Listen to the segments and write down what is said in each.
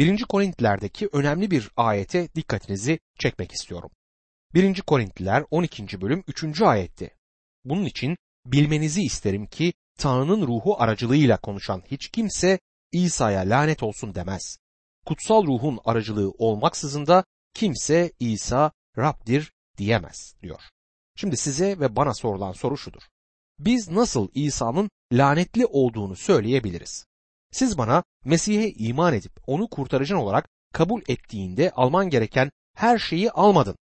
1. Korintlilerdeki önemli bir ayete dikkatinizi çekmek istiyorum. 1. Korintliler 12. bölüm 3. ayetti. Bunun için bilmenizi isterim ki Tanrı'nın ruhu aracılığıyla konuşan hiç kimse İsa'ya lanet olsun demez. Kutsal ruhun aracılığı olmaksızın da kimse İsa Rab'dir diyemez diyor. Şimdi size ve bana sorulan soru şudur. Biz nasıl İsa'nın lanetli olduğunu söyleyebiliriz? Siz bana Mesih'e iman edip onu kurtarıcın olarak kabul ettiğinde alman gereken her şeyi almadın.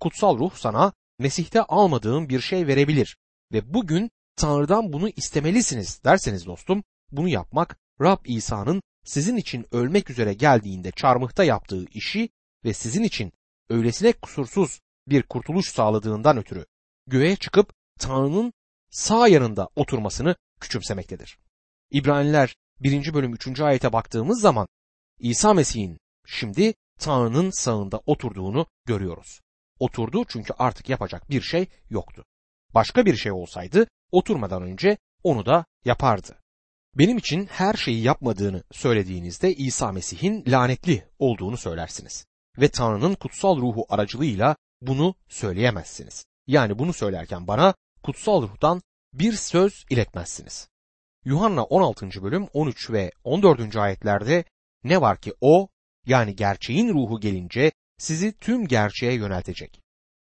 Kutsal ruh sana Mesih'te almadığın bir şey verebilir ve bugün Tanrı'dan bunu istemelisiniz derseniz dostum bunu yapmak Rab İsa'nın sizin için ölmek üzere geldiğinde çarmıhta yaptığı işi ve sizin için öylesine kusursuz bir kurtuluş sağladığından ötürü göğe çıkıp Tanrı'nın sağ yanında oturmasını küçümsemektedir. İbraniler 1. bölüm 3. ayete baktığımız zaman İsa Mesih'in şimdi Tanrı'nın sağında oturduğunu görüyoruz. Oturdu çünkü artık yapacak bir şey yoktu. Başka bir şey olsaydı oturmadan önce onu da yapardı. Benim için her şeyi yapmadığını söylediğinizde İsa Mesih'in lanetli olduğunu söylersiniz. Ve Tanrı'nın kutsal ruhu aracılığıyla bunu söyleyemezsiniz. Yani bunu söylerken bana kutsal ruhtan bir söz iletmezsiniz. Yuhanna 16. bölüm 13 ve 14. ayetlerde ne var ki o yani gerçeğin ruhu gelince sizi tüm gerçeğe yöneltecek.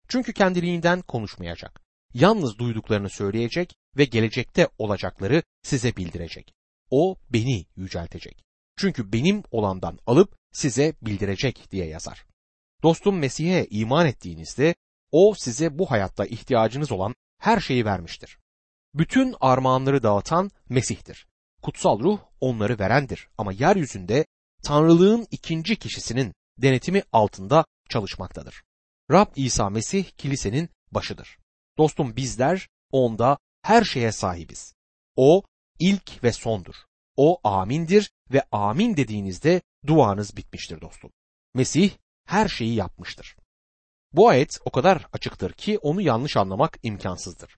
Çünkü kendiliğinden konuşmayacak. Yalnız duyduklarını söyleyecek ve gelecekte olacakları size bildirecek. O beni yüceltecek. Çünkü benim olandan alıp size bildirecek diye yazar. Dostum Mesih'e iman ettiğinizde o size bu hayatta ihtiyacınız olan her şeyi vermiştir. Bütün armağanları dağıtan Mesih'tir. Kutsal ruh onları verendir ama yeryüzünde Tanrılığın ikinci kişisinin denetimi altında çalışmaktadır. Rab İsa Mesih kilisenin başıdır. Dostum bizler onda her şeye sahibiz. O ilk ve sondur. O amindir ve amin dediğinizde duanız bitmiştir dostum. Mesih her şeyi yapmıştır. Bu ayet o kadar açıktır ki onu yanlış anlamak imkansızdır.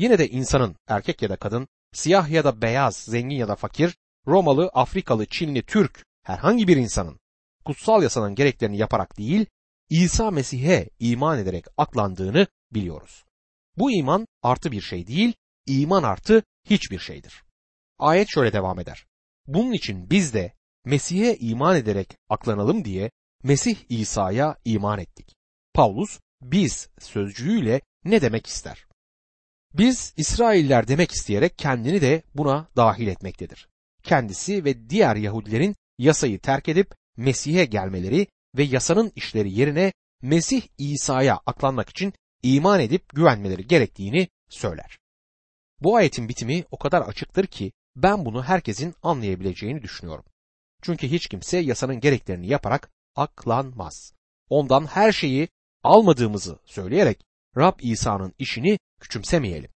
Yine de insanın erkek ya da kadın, siyah ya da beyaz, zengin ya da fakir, Romalı, Afrikalı, Çinli, Türk herhangi bir insanın kutsal yasanın gereklerini yaparak değil, İsa Mesih'e iman ederek aklandığını biliyoruz. Bu iman artı bir şey değil, iman artı hiçbir şeydir. Ayet şöyle devam eder. Bunun için biz de Mesih'e iman ederek aklanalım diye Mesih İsa'ya iman ettik. Paulus biz sözcüğüyle ne demek ister? Biz İsrailler demek isteyerek kendini de buna dahil etmektedir. Kendisi ve diğer Yahudilerin yasayı terk edip Mesih'e gelmeleri ve yasanın işleri yerine Mesih İsa'ya aklanmak için iman edip güvenmeleri gerektiğini söyler. Bu ayetin bitimi o kadar açıktır ki ben bunu herkesin anlayabileceğini düşünüyorum. Çünkü hiç kimse yasanın gereklerini yaparak aklanmaz. Ondan her şeyi almadığımızı söyleyerek Rab İsa'nın işini küçümsemeyelim.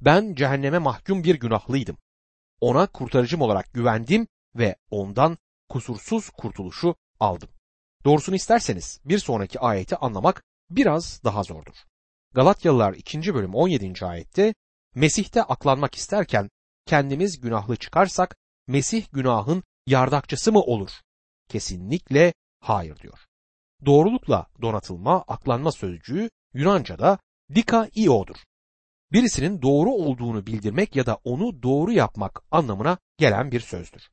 Ben cehenneme mahkum bir günahlıydım. Ona kurtarıcım olarak güvendim ve ondan kusursuz kurtuluşu aldım. Doğrusunu isterseniz bir sonraki ayeti anlamak biraz daha zordur. Galatyalılar 2. bölüm 17. ayette Mesih'te aklanmak isterken kendimiz günahlı çıkarsak Mesih günahın yardakçısı mı olur? Kesinlikle hayır diyor. Doğrulukla donatılma, aklanma sözcüğü Yunanca'da dikaio'dur. Birisinin doğru olduğunu bildirmek ya da onu doğru yapmak anlamına gelen bir sözdür.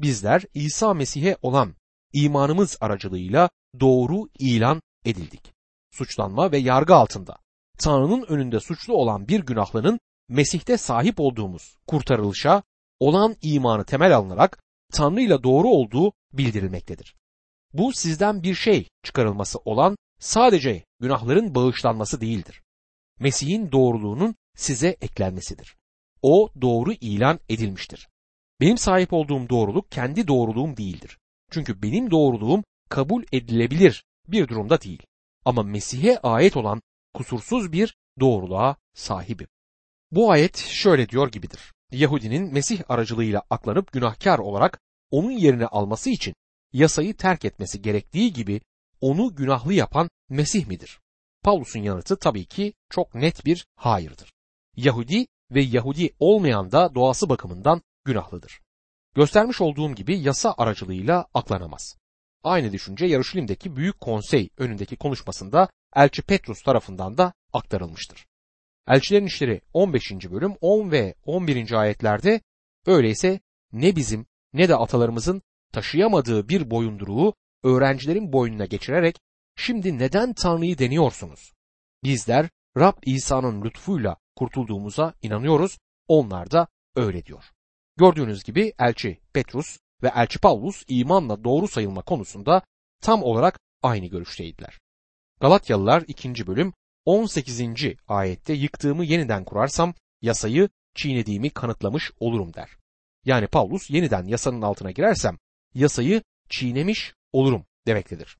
Bizler İsa Mesih'e olan imanımız aracılığıyla doğru ilan edildik. Suçlanma ve yargı altında Tanrı'nın önünde suçlu olan bir günahlının Mesih'te sahip olduğumuz kurtarılışa olan imanı temel alınarak Tanrı ile doğru olduğu bildirilmektedir. Bu sizden bir şey çıkarılması olan sadece günahların bağışlanması değildir. Mesih'in doğruluğunun size eklenmesidir. O doğru ilan edilmiştir. Benim sahip olduğum doğruluk kendi doğruluğum değildir. Çünkü benim doğruluğum kabul edilebilir bir durumda değil. Ama Mesih'e ait olan kusursuz bir doğruluğa sahibim. Bu ayet şöyle diyor gibidir. Yahudinin Mesih aracılığıyla aklanıp günahkar olarak onun yerini alması için yasayı terk etmesi gerektiği gibi onu günahlı yapan Mesih midir? Paulus'un yanıtı tabii ki çok net bir hayırdır. Yahudi ve Yahudi olmayan da doğası bakımından günahlıdır. Göstermiş olduğum gibi yasa aracılığıyla aklanamaz. Aynı düşünce Yarışilim'deki Büyük Konsey önündeki konuşmasında Elçi Petrus tarafından da aktarılmıştır. Elçilerin İşleri 15. bölüm 10 ve 11. ayetlerde öyleyse ne bizim ne de atalarımızın taşıyamadığı bir boyunduruğu öğrencilerin boynuna geçirerek şimdi neden Tanrı'yı deniyorsunuz? Bizler Rab İsa'nın lütfuyla kurtulduğumuza inanıyoruz. Onlar da öyle diyor. Gördüğünüz gibi elçi Petrus ve elçi Paulus imanla doğru sayılma konusunda tam olarak aynı görüşteydiler. Galatyalılar 2. bölüm 18. ayette yıktığımı yeniden kurarsam yasayı çiğnediğimi kanıtlamış olurum der. Yani Paulus yeniden yasanın altına girersem yasayı çiğnemiş olurum demektedir.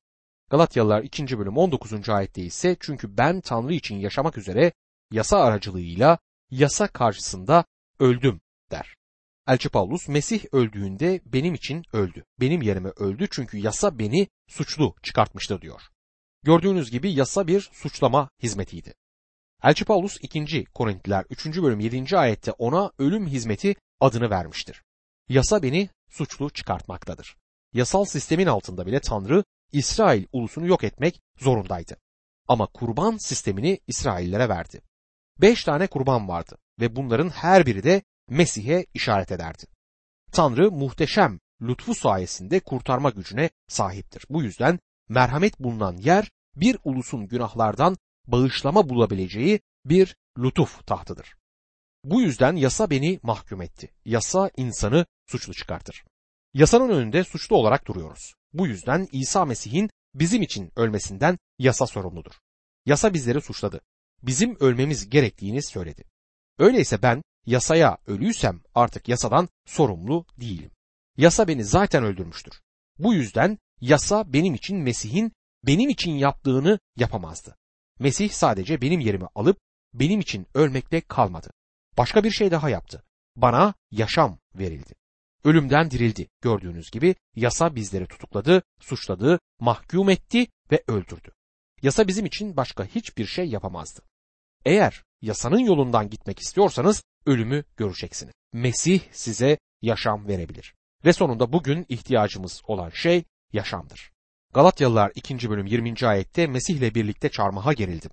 Galatyalılar 2. bölüm 19. ayette ise çünkü ben Tanrı için yaşamak üzere yasa aracılığıyla yasa karşısında öldüm der. Elçi Paulus Mesih öldüğünde benim için öldü. Benim yerime öldü çünkü yasa beni suçlu çıkartmıştır diyor. Gördüğünüz gibi yasa bir suçlama hizmetiydi. Elçi Paulus 2. Korintliler 3. bölüm 7. ayette ona ölüm hizmeti adını vermiştir. Yasa beni suçlu çıkartmaktadır. Yasal sistemin altında bile Tanrı İsrail ulusunu yok etmek zorundaydı. Ama kurban sistemini İsraillere verdi. Beş tane kurban vardı ve bunların her biri de Mesih'e işaret ederdi. Tanrı muhteşem lütfu sayesinde kurtarma gücüne sahiptir. Bu yüzden merhamet bulunan yer bir ulusun günahlardan bağışlama bulabileceği bir lütuf tahtıdır. Bu yüzden yasa beni mahkum etti. Yasa insanı suçlu çıkartır. Yasanın önünde suçlu olarak duruyoruz. Bu yüzden İsa Mesih'in bizim için ölmesinden yasa sorumludur. Yasa bizleri suçladı. Bizim ölmemiz gerektiğini söyledi. Öyleyse ben yasaya ölüysem artık yasadan sorumlu değilim. Yasa beni zaten öldürmüştür. Bu yüzden yasa benim için Mesih'in benim için yaptığını yapamazdı. Mesih sadece benim yerimi alıp benim için ölmekle kalmadı. Başka bir şey daha yaptı. Bana yaşam verildi. Ölümden dirildi. Gördüğünüz gibi yasa bizleri tutukladı, suçladı, mahkum etti ve öldürdü. Yasa bizim için başka hiçbir şey yapamazdı. Eğer yasanın yolundan gitmek istiyorsanız ölümü göreceksiniz. Mesih size yaşam verebilir. Ve sonunda bugün ihtiyacımız olan şey yaşamdır. Galatyalılar 2. bölüm 20. ayette Mesih ile birlikte çarmıha gerildim.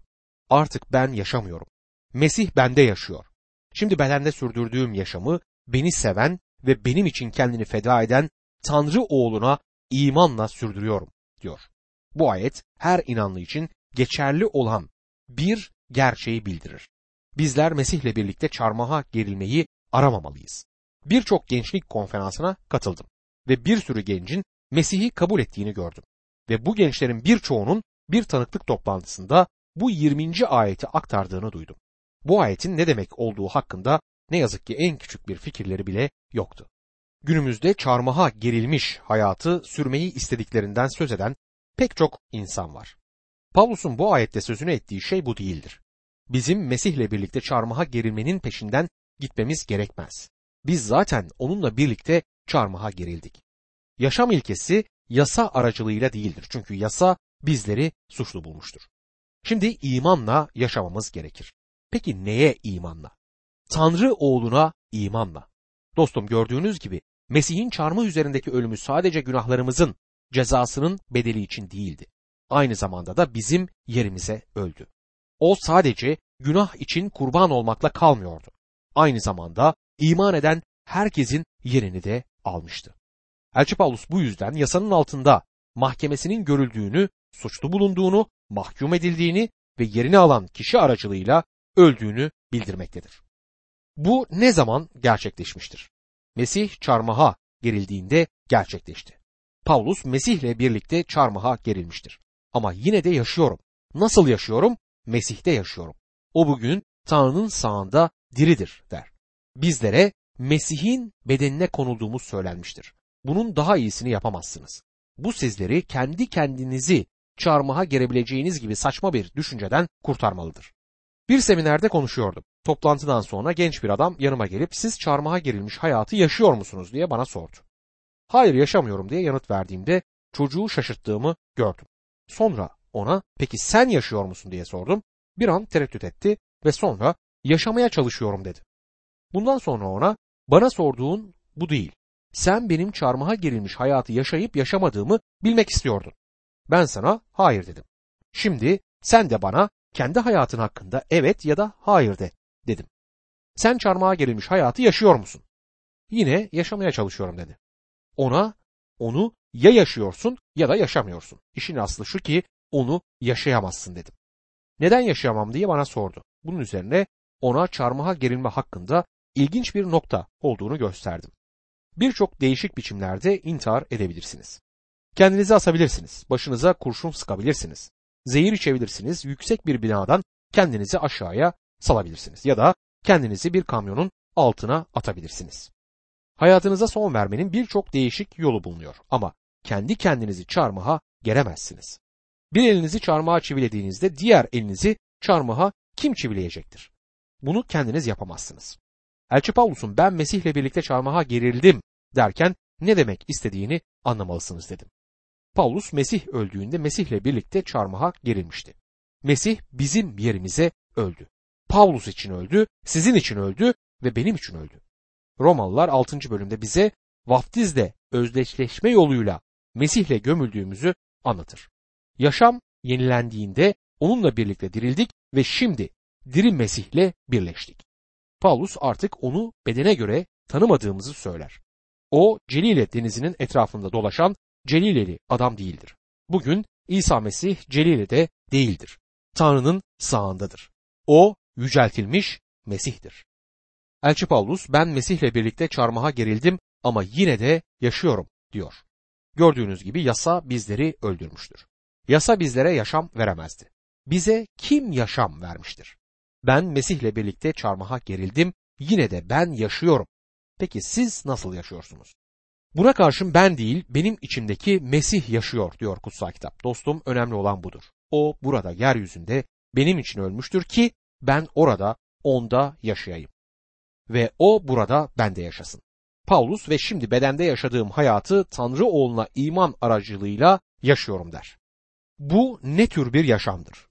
Artık ben yaşamıyorum. Mesih bende yaşıyor. Şimdi bedende sürdürdüğüm yaşamı beni seven ve benim için kendini feda eden Tanrı oğluna imanla sürdürüyorum diyor. Bu ayet her inanlı için geçerli olan bir gerçeği bildirir. Bizler Mesih'le birlikte çarmıha gerilmeyi aramamalıyız. Birçok gençlik konferansına katıldım ve bir sürü gencin Mesih'i kabul ettiğini gördüm. Ve bu gençlerin birçoğunun bir tanıklık toplantısında bu 20. ayeti aktardığını duydum. Bu ayetin ne demek olduğu hakkında ne yazık ki en küçük bir fikirleri bile yoktu. Günümüzde çarmıha gerilmiş hayatı sürmeyi istediklerinden söz eden pek çok insan var. Pavlus'un bu ayette sözünü ettiği şey bu değildir. Bizim Mesih'le birlikte çarmıha gerilmenin peşinden gitmemiz gerekmez. Biz zaten onunla birlikte çarmıha gerildik. Yaşam ilkesi yasa aracılığıyla değildir. Çünkü yasa bizleri suçlu bulmuştur. Şimdi imanla yaşamamız gerekir. Peki neye imanla? Tanrı oğluna imanla. Dostum gördüğünüz gibi Mesih'in çarmıh üzerindeki ölümü sadece günahlarımızın cezasının bedeli için değildi. Aynı zamanda da bizim yerimize öldü. O sadece günah için kurban olmakla kalmıyordu. Aynı zamanda iman eden herkesin yerini de almıştı. Elçi Paulus bu yüzden yasanın altında mahkemesinin görüldüğünü, suçlu bulunduğunu, mahkum edildiğini ve yerini alan kişi aracılığıyla öldüğünü bildirmektedir. Bu ne zaman gerçekleşmiştir? Mesih çarmıha gerildiğinde gerçekleşti. Paulus Mesih'le birlikte çarmıha gerilmiştir. Ama yine de yaşıyorum. Nasıl yaşıyorum? Mesih'te yaşıyorum. O bugün Tanrı'nın sağında diridir der. Bizlere Mesih'in bedenine konulduğumuz söylenmiştir. Bunun daha iyisini yapamazsınız. Bu sizleri kendi kendinizi çarmıha gerebileceğiniz gibi saçma bir düşünceden kurtarmalıdır. Bir seminerde konuşuyordum. Toplantıdan sonra genç bir adam yanıma gelip siz çarmıha gerilmiş hayatı yaşıyor musunuz diye bana sordu. Hayır yaşamıyorum diye yanıt verdiğimde çocuğu şaşırttığımı gördüm. Sonra ona peki sen yaşıyor musun diye sordum. Bir an tereddüt etti ve sonra yaşamaya çalışıyorum dedi. Bundan sonra ona bana sorduğun bu değil. sen benim çarmıha gerilmiş hayatı yaşayıp yaşamadığımı bilmek istiyordun. Ben sana hayır dedim. Şimdi sen de bana kendi hayatın hakkında evet ya da hayır de dedim. Sen çarmıha gerilmiş hayatı yaşıyor musun? Yine yaşamaya çalışıyorum dedi. Ona onu ya yaşıyorsun ya da yaşamıyorsun. İşin aslı şu ki onu yaşayamazsın dedim. Neden yaşayamam diye bana sordu. Bunun üzerine ona çarmıha gerilme hakkında ilginç bir nokta olduğunu gösterdim. Birçok değişik biçimlerde intihar edebilirsiniz. Kendinizi asabilirsiniz, başınıza kurşun sıkabilirsiniz, zehir içebilirsiniz, yüksek bir binadan kendinizi aşağıya salabilirsiniz ya da kendinizi bir kamyonun altına atabilirsiniz. Hayatınıza son vermenin birçok değişik yolu bulunuyor ama kendi kendinizi çarmıha geremezsiniz. Bir elinizi çarmıha çivilediğinizde diğer elinizi çarmıha kim çivileyecektir? Bunu kendiniz yapamazsınız. Elçi Pavlus'un ben Mesih'le birlikte çarmıha gerildim derken ne demek istediğini anlamalısınız dedim. Paulus Mesih öldüğünde Mesih'le birlikte çarmıha gerilmişti. Mesih bizim yerimize öldü. Paulus için öldü, sizin için öldü ve benim için öldü. Romalılar 6. bölümde bize vaftizle özdeşleşme yoluyla Mesih'le gömüldüğümüzü anlatır. Yaşam yenilendiğinde onunla birlikte dirildik ve şimdi diri Mesih'le birleştik. Paulus artık onu bedene göre tanımadığımızı söyler. O Celile denizinin etrafında dolaşan Celileli adam değildir. Bugün İsa Mesih Celile'de değildir. Tanrı'nın sağındadır. O yüceltilmiş Mesih'tir. Elçi Paulus ben Mesih'le birlikte çarmıha gerildim ama yine de yaşıyorum diyor. Gördüğünüz gibi yasa bizleri öldürmüştür. Yasa bizlere yaşam veremezdi. Bize kim yaşam vermiştir? Ben Mesih'le birlikte çarmıha gerildim, yine de ben yaşıyorum. Peki siz nasıl yaşıyorsunuz? Buna karşın ben değil, benim içimdeki Mesih yaşıyor diyor kutsal kitap. Dostum önemli olan budur. O burada yeryüzünde benim için ölmüştür ki ben orada onda yaşayayım. Ve o burada bende yaşasın. Paulus ve şimdi bedende yaşadığım hayatı Tanrı oğluna iman aracılığıyla yaşıyorum der. Bu ne tür bir yaşamdır?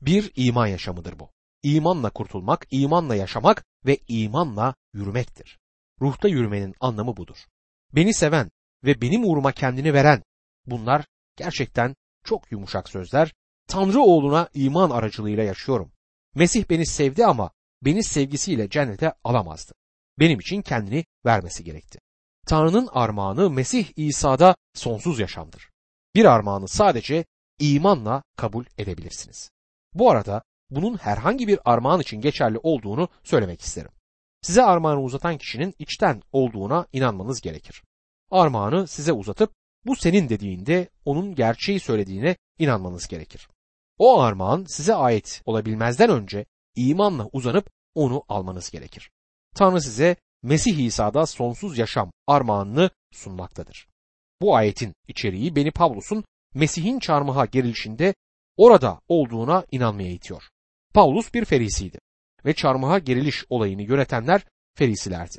Bir iman yaşamıdır bu. İmanla kurtulmak, imanla yaşamak ve imanla yürümektir. Ruhta yürümenin anlamı budur. Beni seven ve benim uğruma kendini veren bunlar gerçekten çok yumuşak sözler. Tanrı oğluna iman aracılığıyla yaşıyorum. Mesih beni sevdi ama beni sevgisiyle cennete alamazdı. Benim için kendini vermesi gerekti. Tanrı'nın armağanı Mesih İsa'da sonsuz yaşamdır. Bir armağanı sadece imanla kabul edebilirsiniz. Bu arada bunun herhangi bir armağan için geçerli olduğunu söylemek isterim. Size armağanı uzatan kişinin içten olduğuna inanmanız gerekir. Armağanı size uzatıp bu senin dediğinde onun gerçeği söylediğine inanmanız gerekir. O armağan size ait olabilmezden önce imanla uzanıp onu almanız gerekir. Tanrı size Mesih İsa'da sonsuz yaşam armağanını sunmaktadır. Bu ayetin içeriği beni Pavlus'un Mesih'in çarmıha gerilişinde orada olduğuna inanmaya itiyor. Paulus bir ferisiydi ve çarmıha geriliş olayını yönetenler ferisilerdi.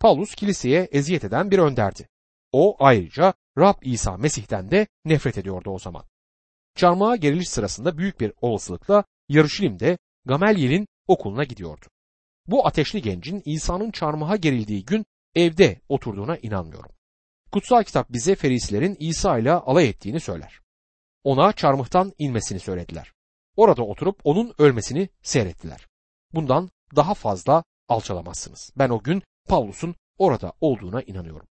Paulus kiliseye eziyet eden bir önderdi. O ayrıca Rab İsa Mesih'ten de nefret ediyordu o zaman. Çarmıha geriliş sırasında büyük bir olasılıkla Yarışilim'de Gamelyel'in okuluna gidiyordu. Bu ateşli gencin İsa'nın çarmıha gerildiği gün evde oturduğuna inanmıyorum. Kutsal kitap bize ferisilerin İsa ile alay ettiğini söyler. Ona çarmıhtan inmesini söylediler. Orada oturup onun ölmesini seyrettiler. Bundan daha fazla alçalamazsınız. Ben o gün Pavlus'un orada olduğuna inanıyorum.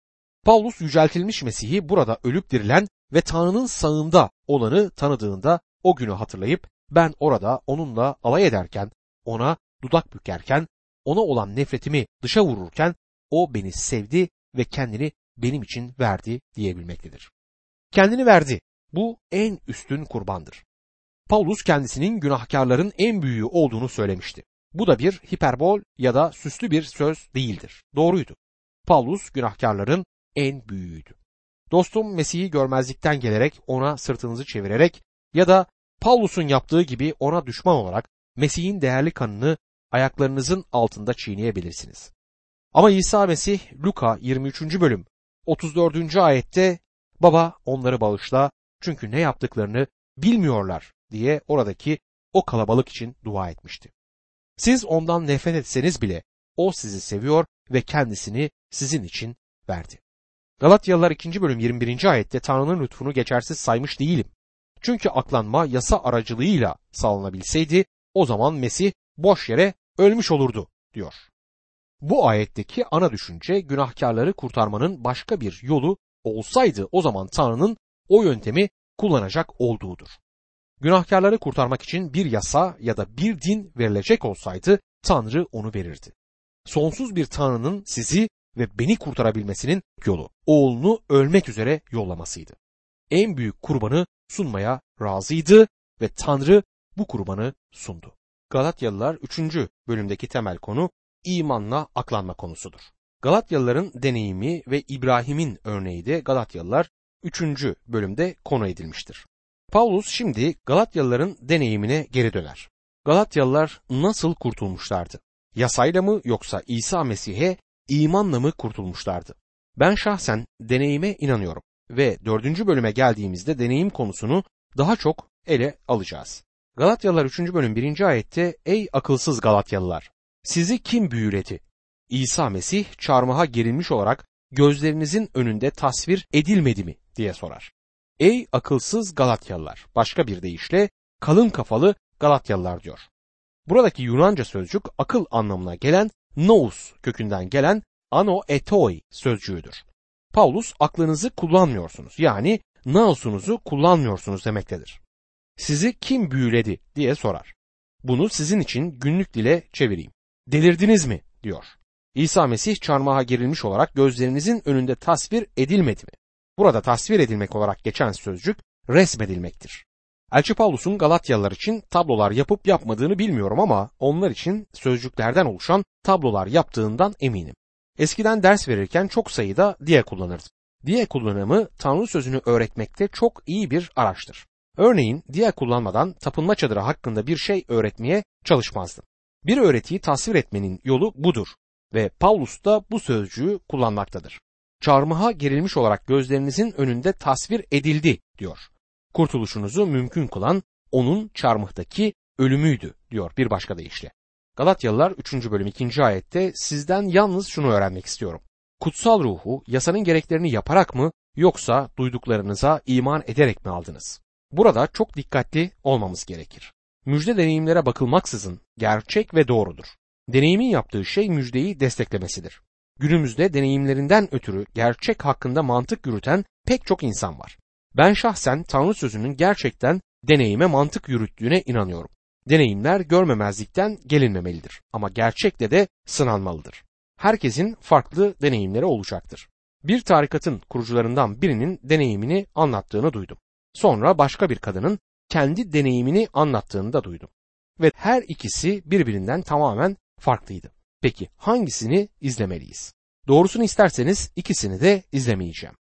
Pavlus yüceltilmiş Mesih'i burada ölüp dirilen ve Tanrı'nın sağında olanı tanıdığında o günü hatırlayıp ben orada onunla alay ederken, ona dudak bükerken, ona olan nefretimi dışa vururken o beni sevdi ve kendini benim için verdi diyebilmektedir. Kendini verdi. Bu en üstün kurbandır. Paulus kendisinin günahkarların en büyüğü olduğunu söylemişti. Bu da bir hiperbol ya da süslü bir söz değildir. Doğruydu. Paulus günahkarların en büyüğüydü. Dostum Mesih'i görmezlikten gelerek ona sırtınızı çevirerek ya da Paulus'un yaptığı gibi ona düşman olarak Mesih'in değerli kanını ayaklarınızın altında çiğneyebilirsiniz. Ama İsa Mesih Luka 23. bölüm 34. ayette baba onları bağışla çünkü ne yaptıklarını bilmiyorlar diye oradaki o kalabalık için dua etmişti. Siz ondan nefret etseniz bile o sizi seviyor ve kendisini sizin için verdi. Galatyalılar 2. bölüm 21. ayette Tanrı'nın lütfunu geçersiz saymış değilim. Çünkü aklanma yasa aracılığıyla sağlanabilseydi o zaman Mesih boş yere ölmüş olurdu diyor. Bu ayetteki ana düşünce günahkarları kurtarmanın başka bir yolu olsaydı o zaman Tanrı'nın o yöntemi kullanacak olduğudur. Günahkarları kurtarmak için bir yasa ya da bir din verilecek olsaydı Tanrı onu verirdi. Sonsuz bir Tanrı'nın sizi ve beni kurtarabilmesinin yolu oğlunu ölmek üzere yollamasıydı. En büyük kurbanı sunmaya razıydı ve Tanrı bu kurbanı sundu. Galatyalılar 3. bölümdeki temel konu imanla aklanma konusudur. Galatyalıların deneyimi ve İbrahim'in örneği de Galatyalılar 3. bölümde konu edilmiştir. Paulus şimdi Galatyalıların deneyimine geri döner. Galatyalılar nasıl kurtulmuşlardı? Yasayla mı yoksa İsa Mesih'e imanla mı kurtulmuşlardı? Ben şahsen deneyime inanıyorum ve dördüncü bölüme geldiğimizde deneyim konusunu daha çok ele alacağız. Galatyalılar 3. bölüm 1. ayette Ey akılsız Galatyalılar! Sizi kim büyüledi? İsa Mesih çarmıha gerilmiş olarak gözlerinizin önünde tasvir edilmedi mi diye sorar. Ey akılsız Galatyalılar! Başka bir deyişle kalın kafalı Galatyalılar diyor. Buradaki Yunanca sözcük akıl anlamına gelen nous kökünden gelen ano etoi sözcüğüdür. Paulus aklınızı kullanmıyorsunuz yani nausunuzu kullanmıyorsunuz demektedir. Sizi kim büyüledi diye sorar. Bunu sizin için günlük dile çevireyim. Delirdiniz mi diyor. İsa Mesih çarmıha gerilmiş olarak gözlerinizin önünde tasvir edilmedi mi? Burada tasvir edilmek olarak geçen sözcük resmedilmektir. Elçi Paulus'un Galatyalılar için tablolar yapıp yapmadığını bilmiyorum ama onlar için sözcüklerden oluşan tablolar yaptığından eminim. Eskiden ders verirken çok sayıda diye kullanırdım. Diye kullanımı Tanrı sözünü öğretmekte çok iyi bir araçtır. Örneğin diye kullanmadan tapınma çadırı hakkında bir şey öğretmeye çalışmazdım. Bir öğretiyi tasvir etmenin yolu budur ve Paulus da bu sözcüğü kullanmaktadır. Çarmıha gerilmiş olarak gözlerinizin önünde tasvir edildi diyor. Kurtuluşunuzu mümkün kılan onun çarmıhtaki ölümüydü diyor bir başka deyişle. Galatyalılar 3. bölüm 2. ayette sizden yalnız şunu öğrenmek istiyorum. Kutsal ruhu yasanın gereklerini yaparak mı yoksa duyduklarınıza iman ederek mi aldınız? Burada çok dikkatli olmamız gerekir. Müjde deneyimlere bakılmaksızın gerçek ve doğrudur. Deneyimin yaptığı şey müjdeyi desteklemesidir. Günümüzde deneyimlerinden ötürü gerçek hakkında mantık yürüten pek çok insan var. Ben şahsen Tanrı sözünün gerçekten deneyime mantık yürüttüğüne inanıyorum. Deneyimler görmemezlikten gelinmemelidir ama gerçekte de sınanmalıdır. Herkesin farklı deneyimleri olacaktır. Bir tarikatın kurucularından birinin deneyimini anlattığını duydum. Sonra başka bir kadının kendi deneyimini anlattığını da duydum. Ve her ikisi birbirinden tamamen farklıydı. Peki hangisini izlemeliyiz? Doğrusunu isterseniz ikisini de izlemeyeceğim.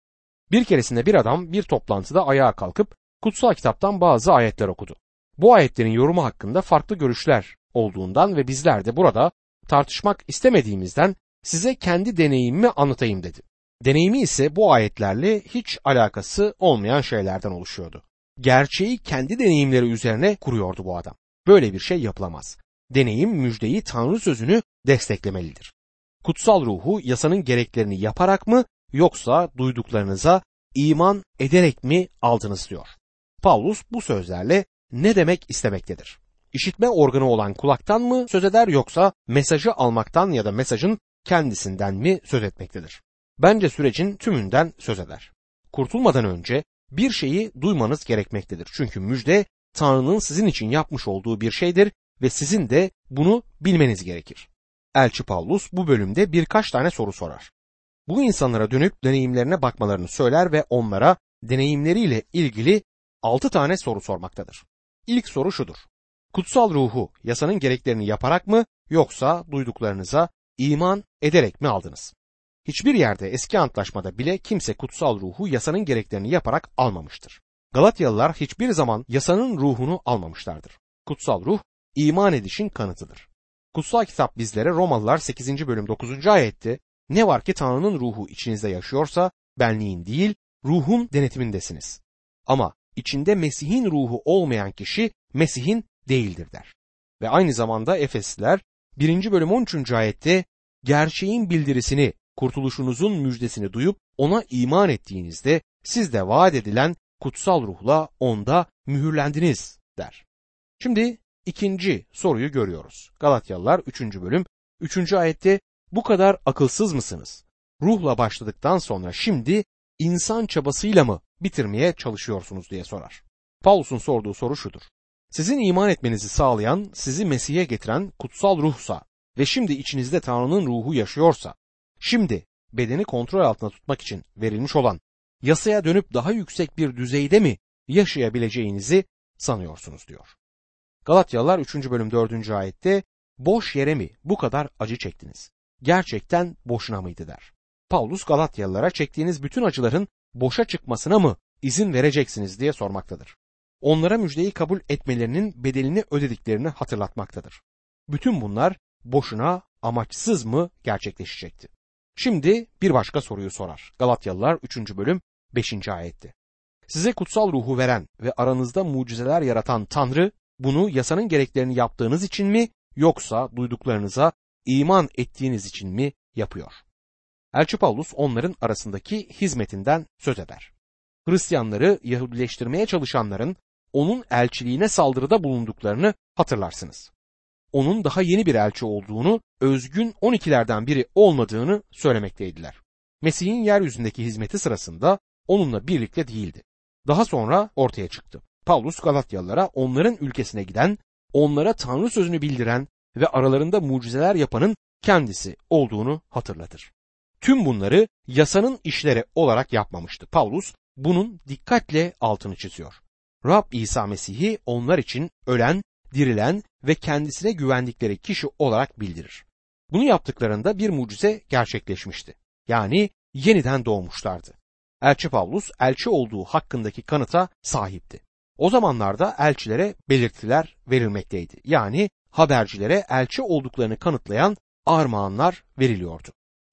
Bir keresinde bir adam bir toplantıda ayağa kalkıp kutsal kitaptan bazı ayetler okudu. Bu ayetlerin yorumu hakkında farklı görüşler olduğundan ve bizler de burada tartışmak istemediğimizden size kendi deneyimimi anlatayım dedi. Deneyimi ise bu ayetlerle hiç alakası olmayan şeylerden oluşuyordu. Gerçeği kendi deneyimleri üzerine kuruyordu bu adam. Böyle bir şey yapılamaz. Deneyim müjdeyi Tanrı sözünü desteklemelidir. Kutsal ruhu yasanın gereklerini yaparak mı yoksa duyduklarınıza iman ederek mi aldınız diyor. Paulus bu sözlerle ne demek istemektedir? İşitme organı olan kulaktan mı söz eder yoksa mesajı almaktan ya da mesajın kendisinden mi söz etmektedir? Bence sürecin tümünden söz eder. Kurtulmadan önce bir şeyi duymanız gerekmektedir. Çünkü müjde Tanrı'nın sizin için yapmış olduğu bir şeydir ve sizin de bunu bilmeniz gerekir. Elçi Paulus bu bölümde birkaç tane soru sorar. Bu insanlara dönüp deneyimlerine bakmalarını söyler ve onlara deneyimleriyle ilgili altı tane soru sormaktadır. İlk soru şudur. Kutsal ruhu yasanın gereklerini yaparak mı yoksa duyduklarınıza iman ederek mi aldınız? Hiçbir yerde eski antlaşmada bile kimse kutsal ruhu yasanın gereklerini yaparak almamıştır. Galatyalılar hiçbir zaman yasanın ruhunu almamışlardır. Kutsal ruh iman edişin kanıtıdır. Kutsal kitap bizlere Romalılar 8. bölüm 9. ayette ne var ki Tanrı'nın ruhu içinizde yaşıyorsa benliğin değil ruhun denetimindesiniz. Ama içinde Mesih'in ruhu olmayan kişi Mesih'in değildir der. Ve aynı zamanda Efesliler 1. bölüm 13. ayette gerçeğin bildirisini kurtuluşunuzun müjdesini duyup ona iman ettiğinizde siz de vaat edilen kutsal ruhla onda mühürlendiniz der. Şimdi ikinci soruyu görüyoruz. Galatyalılar 3. bölüm 3. ayette bu kadar akılsız mısınız? Ruhla başladıktan sonra şimdi insan çabasıyla mı bitirmeye çalışıyorsunuz diye sorar. Paulus'un sorduğu soru şudur. Sizin iman etmenizi sağlayan, sizi Mesih'e getiren kutsal ruhsa ve şimdi içinizde Tanrı'nın ruhu yaşıyorsa, şimdi bedeni kontrol altında tutmak için verilmiş olan yasaya dönüp daha yüksek bir düzeyde mi yaşayabileceğinizi sanıyorsunuz diyor. Galatyalılar 3. bölüm 4. ayette boş yere mi bu kadar acı çektiniz? Gerçekten boşuna mıydı der. Paulus Galatyalılara çektiğiniz bütün acıların boşa çıkmasına mı izin vereceksiniz diye sormaktadır. Onlara müjdeyi kabul etmelerinin bedelini ödediklerini hatırlatmaktadır. Bütün bunlar boşuna amaçsız mı gerçekleşecekti? Şimdi bir başka soruyu sorar. Galatyalılar 3. bölüm 5. ayette. Size kutsal ruhu veren ve aranızda mucizeler yaratan Tanrı bunu yasanın gereklerini yaptığınız için mi yoksa duyduklarınıza iman ettiğiniz için mi yapıyor? Elçi Paulus onların arasındaki hizmetinden söz eder. Hristiyanları Yahudileştirmeye çalışanların onun elçiliğine saldırıda bulunduklarını hatırlarsınız. Onun daha yeni bir elçi olduğunu, özgün 12'lerden biri olmadığını söylemekteydiler. Mesih'in yeryüzündeki hizmeti sırasında onunla birlikte değildi. Daha sonra ortaya çıktı. Paulus Galatyalılara onların ülkesine giden, onlara Tanrı sözünü bildiren ve aralarında mucizeler yapanın kendisi olduğunu hatırlatır. Tüm bunları yasanın işleri olarak yapmamıştı. Paulus bunun dikkatle altını çiziyor. Rab İsa Mesih'i onlar için ölen, dirilen ve kendisine güvendikleri kişi olarak bildirir. Bunu yaptıklarında bir mucize gerçekleşmişti. Yani yeniden doğmuşlardı. Elçi Pavlus elçi olduğu hakkındaki kanıta sahipti. O zamanlarda elçilere belirtiler verilmekteydi. Yani habercilere elçi olduklarını kanıtlayan armağanlar veriliyordu.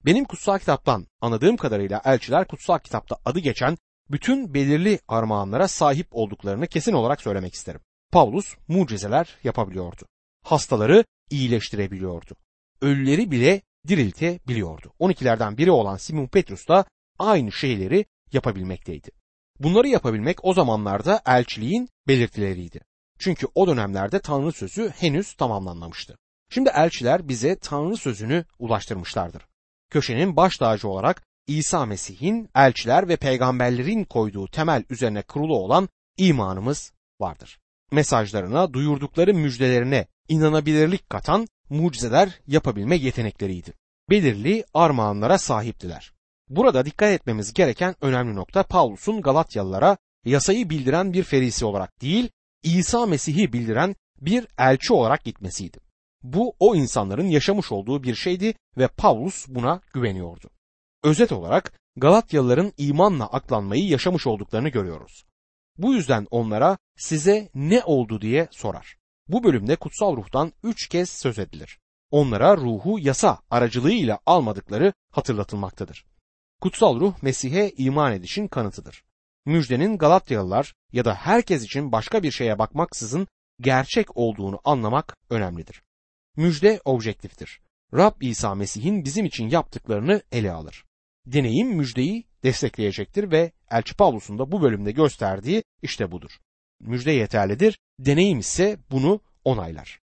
Benim kutsal kitaptan anladığım kadarıyla elçiler kutsal kitapta adı geçen bütün belirli armağanlara sahip olduklarını kesin olarak söylemek isterim. Pavlus mucizeler yapabiliyordu. Hastaları iyileştirebiliyordu. Ölüleri bile diriltebiliyordu. 12'lerden biri olan Simon Petrus da aynı şeyleri yapabilmekteydi. Bunları yapabilmek o zamanlarda elçiliğin belirtileriydi. Çünkü o dönemlerde Tanrı sözü henüz tamamlanmamıştı. Şimdi elçiler bize Tanrı sözünü ulaştırmışlardır. Köşenin baş tacı olarak İsa Mesih'in elçiler ve peygamberlerin koyduğu temel üzerine kurulu olan imanımız vardır. Mesajlarına, duyurdukları müjdelerine inanabilirlik katan mucizeler yapabilme yetenekleriydi. Belirli armağanlara sahiptiler. Burada dikkat etmemiz gereken önemli nokta Paulus'un Galatyalılara yasayı bildiren bir ferisi olarak değil, İsa Mesih'i bildiren bir elçi olarak gitmesiydi. Bu o insanların yaşamış olduğu bir şeydi ve Paulus buna güveniyordu. Özet olarak Galatyalıların imanla aklanmayı yaşamış olduklarını görüyoruz. Bu yüzden onlara size ne oldu diye sorar. Bu bölümde kutsal ruhtan üç kez söz edilir. Onlara ruhu yasa aracılığıyla almadıkları hatırlatılmaktadır. Kutsal ruh Mesih'e iman edişin kanıtıdır. Müjdenin Galatyalılar ya da herkes için başka bir şeye bakmaksızın gerçek olduğunu anlamak önemlidir. Müjde objektiftir. Rab İsa Mesih'in bizim için yaptıklarını ele alır. Deneyim müjdeyi destekleyecektir ve Elçi Pavlus'un da bu bölümde gösterdiği işte budur. Müjde yeterlidir, deneyim ise bunu onaylar.